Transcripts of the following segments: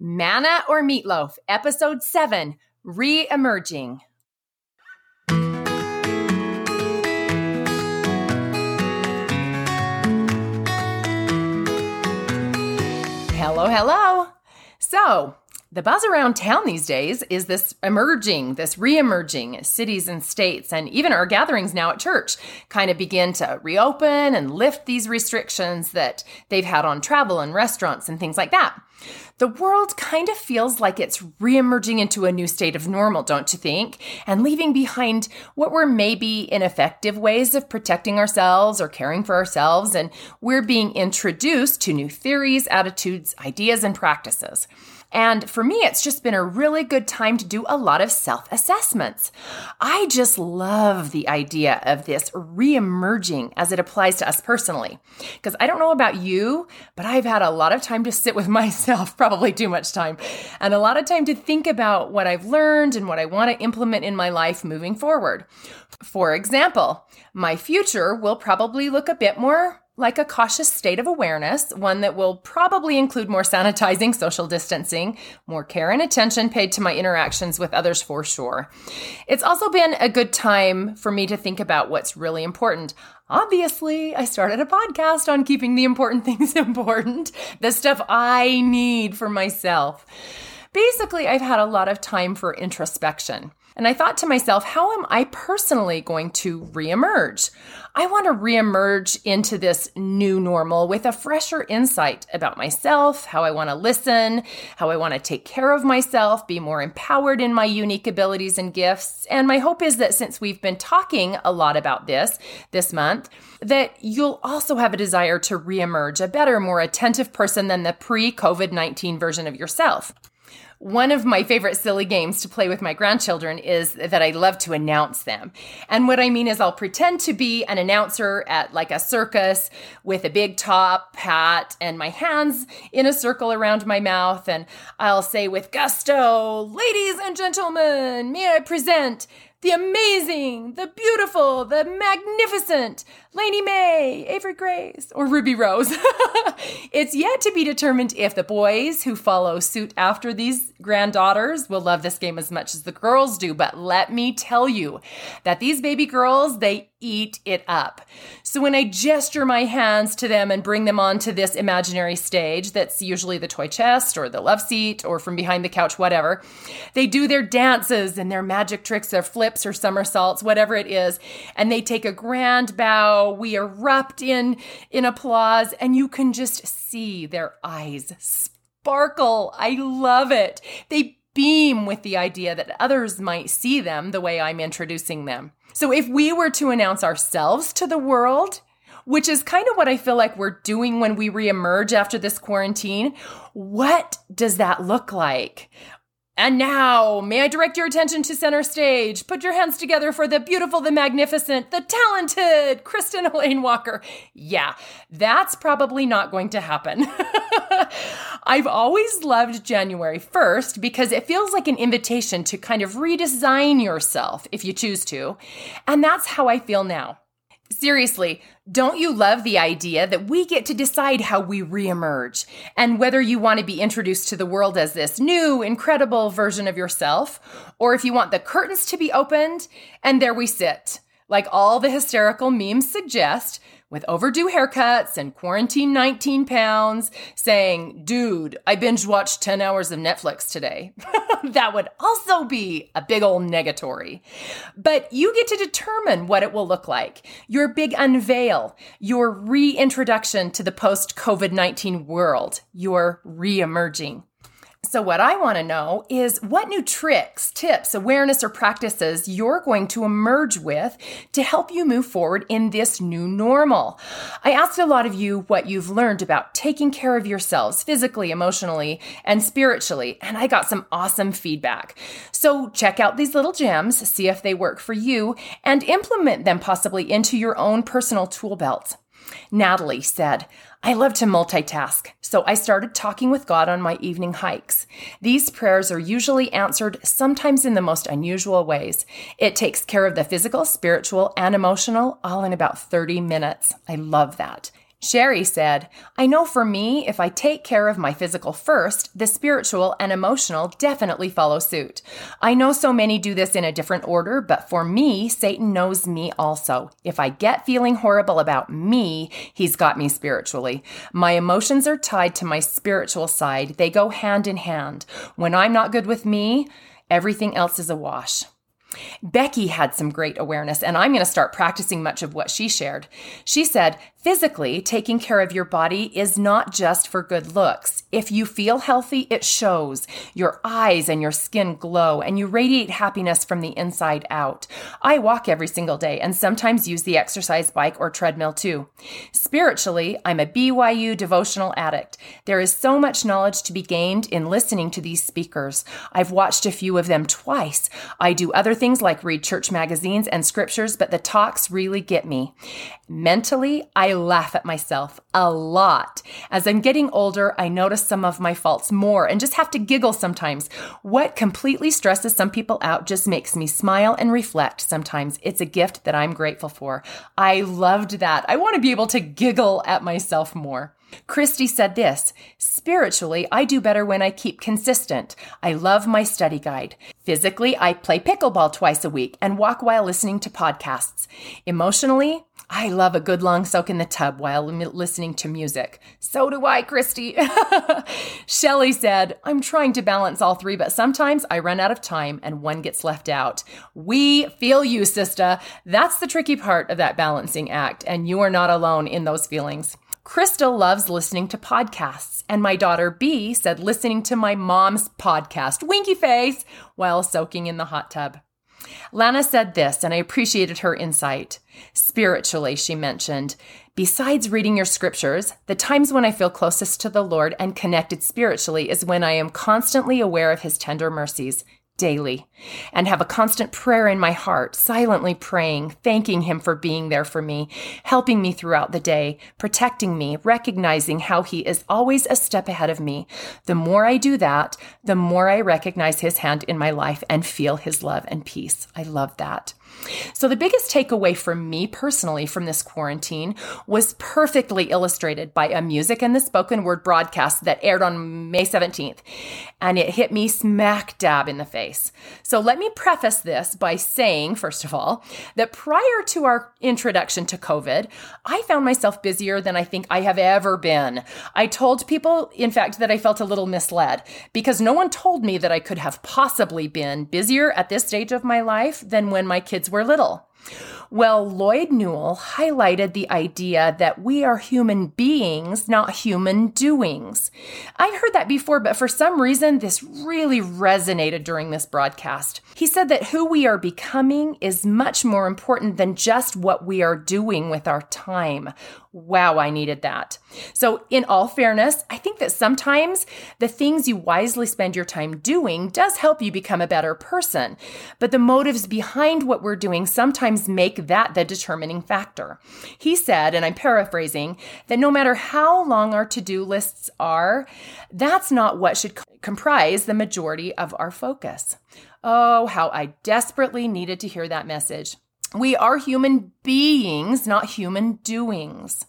Manna or Meatloaf, Episode 7 Re Emerging. Hello, hello. So, the buzz around town these days is this emerging, this re emerging cities and states, and even our gatherings now at church kind of begin to reopen and lift these restrictions that they've had on travel and restaurants and things like that. The world kind of feels like it's reemerging into a new state of normal, don't you think? And leaving behind what were maybe ineffective ways of protecting ourselves or caring for ourselves. And we're being introduced to new theories, attitudes, ideas, and practices. And for me, it's just been a really good time to do a lot of self assessments. I just love the idea of this re emerging as it applies to us personally. Because I don't know about you, but I've had a lot of time to sit with myself, probably too much time, and a lot of time to think about what I've learned and what I want to implement in my life moving forward. For example, my future will probably look a bit more like a cautious state of awareness, one that will probably include more sanitizing, social distancing, more care and attention paid to my interactions with others for sure. It's also been a good time for me to think about what's really important. Obviously, I started a podcast on keeping the important things important, the stuff I need for myself. Basically, I've had a lot of time for introspection. And I thought to myself, how am I personally going to reemerge? I want to reemerge into this new normal with a fresher insight about myself, how I want to listen, how I want to take care of myself, be more empowered in my unique abilities and gifts. And my hope is that since we've been talking a lot about this this month, that you'll also have a desire to reemerge a better, more attentive person than the pre COVID 19 version of yourself. One of my favorite silly games to play with my grandchildren is that I love to announce them. And what I mean is I'll pretend to be an announcer at like a circus with a big top hat and my hands in a circle around my mouth. And I'll say with gusto, ladies and gentlemen, may I present the amazing, the beautiful, the magnificent Lainey May, Avery Grace, or Ruby Rose. it's yet to be determined if the boys who follow suit after these granddaughters will love this game as much as the girls do, but let me tell you that these baby girls, they eat it up. So when I gesture my hands to them and bring them onto this imaginary stage that's usually the toy chest or the love seat or from behind the couch, whatever, they do their dances and their magic tricks, their flips or somersaults, whatever it is, and they take a grand bow. We erupt in in applause, and you can just see their eyes sparkle. I love it. They with the idea that others might see them the way I'm introducing them. So if we were to announce ourselves to the world, which is kind of what I feel like we're doing when we reemerge after this quarantine, what does that look like? And now, may I direct your attention to center stage? Put your hands together for the beautiful, the magnificent, the talented Kristen Elaine Walker. Yeah, that's probably not going to happen. I've always loved January 1st because it feels like an invitation to kind of redesign yourself if you choose to. And that's how I feel now. Seriously, don't you love the idea that we get to decide how we reemerge? And whether you want to be introduced to the world as this new, incredible version of yourself, or if you want the curtains to be opened and there we sit, like all the hysterical memes suggest, with overdue haircuts and quarantine 19 pounds, saying, Dude, I binge watched 10 hours of Netflix today. that would also be a big old negatory. But you get to determine what it will look like. Your big unveil, your reintroduction to the post COVID 19 world, your re emerging. So, what I want to know is what new tricks, tips, awareness, or practices you're going to emerge with to help you move forward in this new normal. I asked a lot of you what you've learned about taking care of yourselves physically, emotionally, and spiritually, and I got some awesome feedback. So, check out these little gems, see if they work for you, and implement them possibly into your own personal tool belt. Natalie said, I love to multitask, so I started talking with God on my evening hikes. These prayers are usually answered sometimes in the most unusual ways. It takes care of the physical, spiritual, and emotional all in about 30 minutes. I love that. Sherry said, I know for me, if I take care of my physical first, the spiritual and emotional definitely follow suit. I know so many do this in a different order, but for me, Satan knows me also. If I get feeling horrible about me, he's got me spiritually. My emotions are tied to my spiritual side, they go hand in hand. When I'm not good with me, everything else is a wash. Becky had some great awareness, and I'm going to start practicing much of what she shared. She said, Physically, taking care of your body is not just for good looks. If you feel healthy, it shows. Your eyes and your skin glow, and you radiate happiness from the inside out. I walk every single day and sometimes use the exercise bike or treadmill too. Spiritually, I'm a BYU devotional addict. There is so much knowledge to be gained in listening to these speakers. I've watched a few of them twice. I do other things like read church magazines and scriptures, but the talks really get me. Mentally, I laugh at myself a lot. As I'm getting older, I notice some of my faults more and just have to giggle sometimes. What completely stresses some people out just makes me smile and reflect sometimes. It's a gift that I'm grateful for. I loved that. I want to be able to giggle at myself more. Christy said this Spiritually, I do better when I keep consistent. I love my study guide. Physically, I play pickleball twice a week and walk while listening to podcasts. Emotionally, I love a good long soak in the tub while listening to music. So do I, Christy. Shelly said, I'm trying to balance all three, but sometimes I run out of time and one gets left out. We feel you, sister. That's the tricky part of that balancing act, and you are not alone in those feelings. Crystal loves listening to podcasts, and my daughter B said listening to my mom's podcast, Winky Face, while soaking in the hot tub. Lana said this, and I appreciated her insight. Spiritually, she mentioned, besides reading your scriptures, the times when I feel closest to the Lord and connected spiritually is when I am constantly aware of his tender mercies, daily and have a constant prayer in my heart, silently praying, thanking Him for being there for me, helping me throughout the day, protecting me, recognizing how He is always a step ahead of me. The more I do that, the more I recognize His hand in my life and feel His love and peace. I love that. So, the biggest takeaway for me personally from this quarantine was perfectly illustrated by a music and the spoken word broadcast that aired on May 17th. And it hit me smack dab in the face. So, let me preface this by saying, first of all, that prior to our introduction to COVID, I found myself busier than I think I have ever been. I told people, in fact, that I felt a little misled because no one told me that I could have possibly been busier at this stage of my life than when my kids were little. Well, Lloyd Newell highlighted the idea that we are human beings, not human doings. I'd heard that before, but for some reason, this really resonated during this broadcast. He said that who we are becoming is much more important than just what we are doing with our time. Wow, I needed that. So, in all fairness, I think that sometimes the things you wisely spend your time doing does help you become a better person. But the motives behind what we're doing sometimes make that the determining factor. He said, and I'm paraphrasing, that no matter how long our to do lists are, that's not what should comprise the majority of our focus. Oh, how I desperately needed to hear that message. We are human beings, not human doings.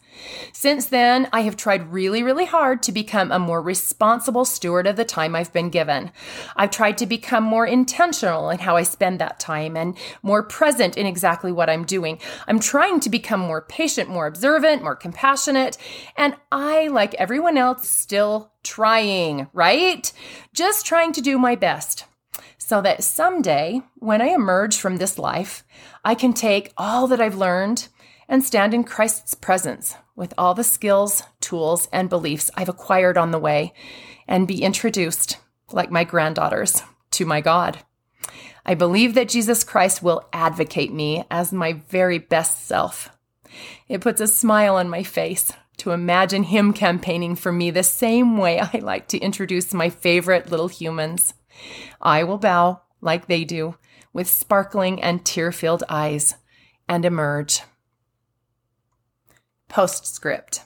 Since then, I have tried really, really hard to become a more responsible steward of the time I've been given. I've tried to become more intentional in how I spend that time and more present in exactly what I'm doing. I'm trying to become more patient, more observant, more compassionate, and I, like everyone else, still trying, right? Just trying to do my best so that someday, when I emerge from this life, I can take all that I've learned and stand in Christ's presence with all the skills, tools, and beliefs I've acquired on the way and be introduced, like my granddaughters, to my God. I believe that Jesus Christ will advocate me as my very best self. It puts a smile on my face to imagine him campaigning for me the same way I like to introduce my favorite little humans. I will bow like they do, with sparkling and tear filled eyes, and emerge. Postscript.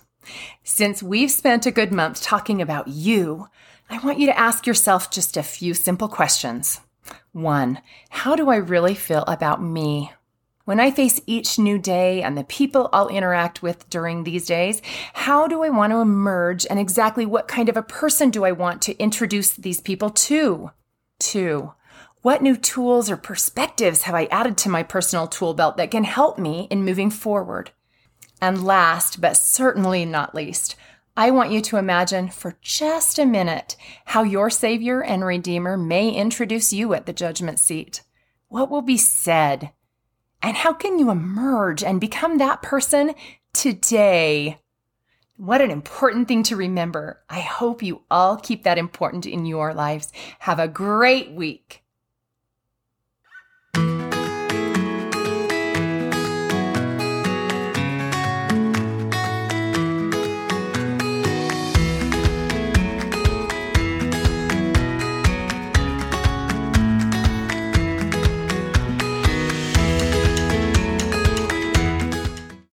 Since we've spent a good month talking about you, I want you to ask yourself just a few simple questions. One, how do I really feel about me? When I face each new day and the people I'll interact with during these days, how do I want to emerge and exactly what kind of a person do I want to introduce these people to? To what new tools or perspectives have I added to my personal tool belt that can help me in moving forward? And last, but certainly not least, I want you to imagine for just a minute how your Savior and Redeemer may introduce you at the judgment seat. What will be said? And how can you emerge and become that person today? What an important thing to remember. I hope you all keep that important in your lives. Have a great week.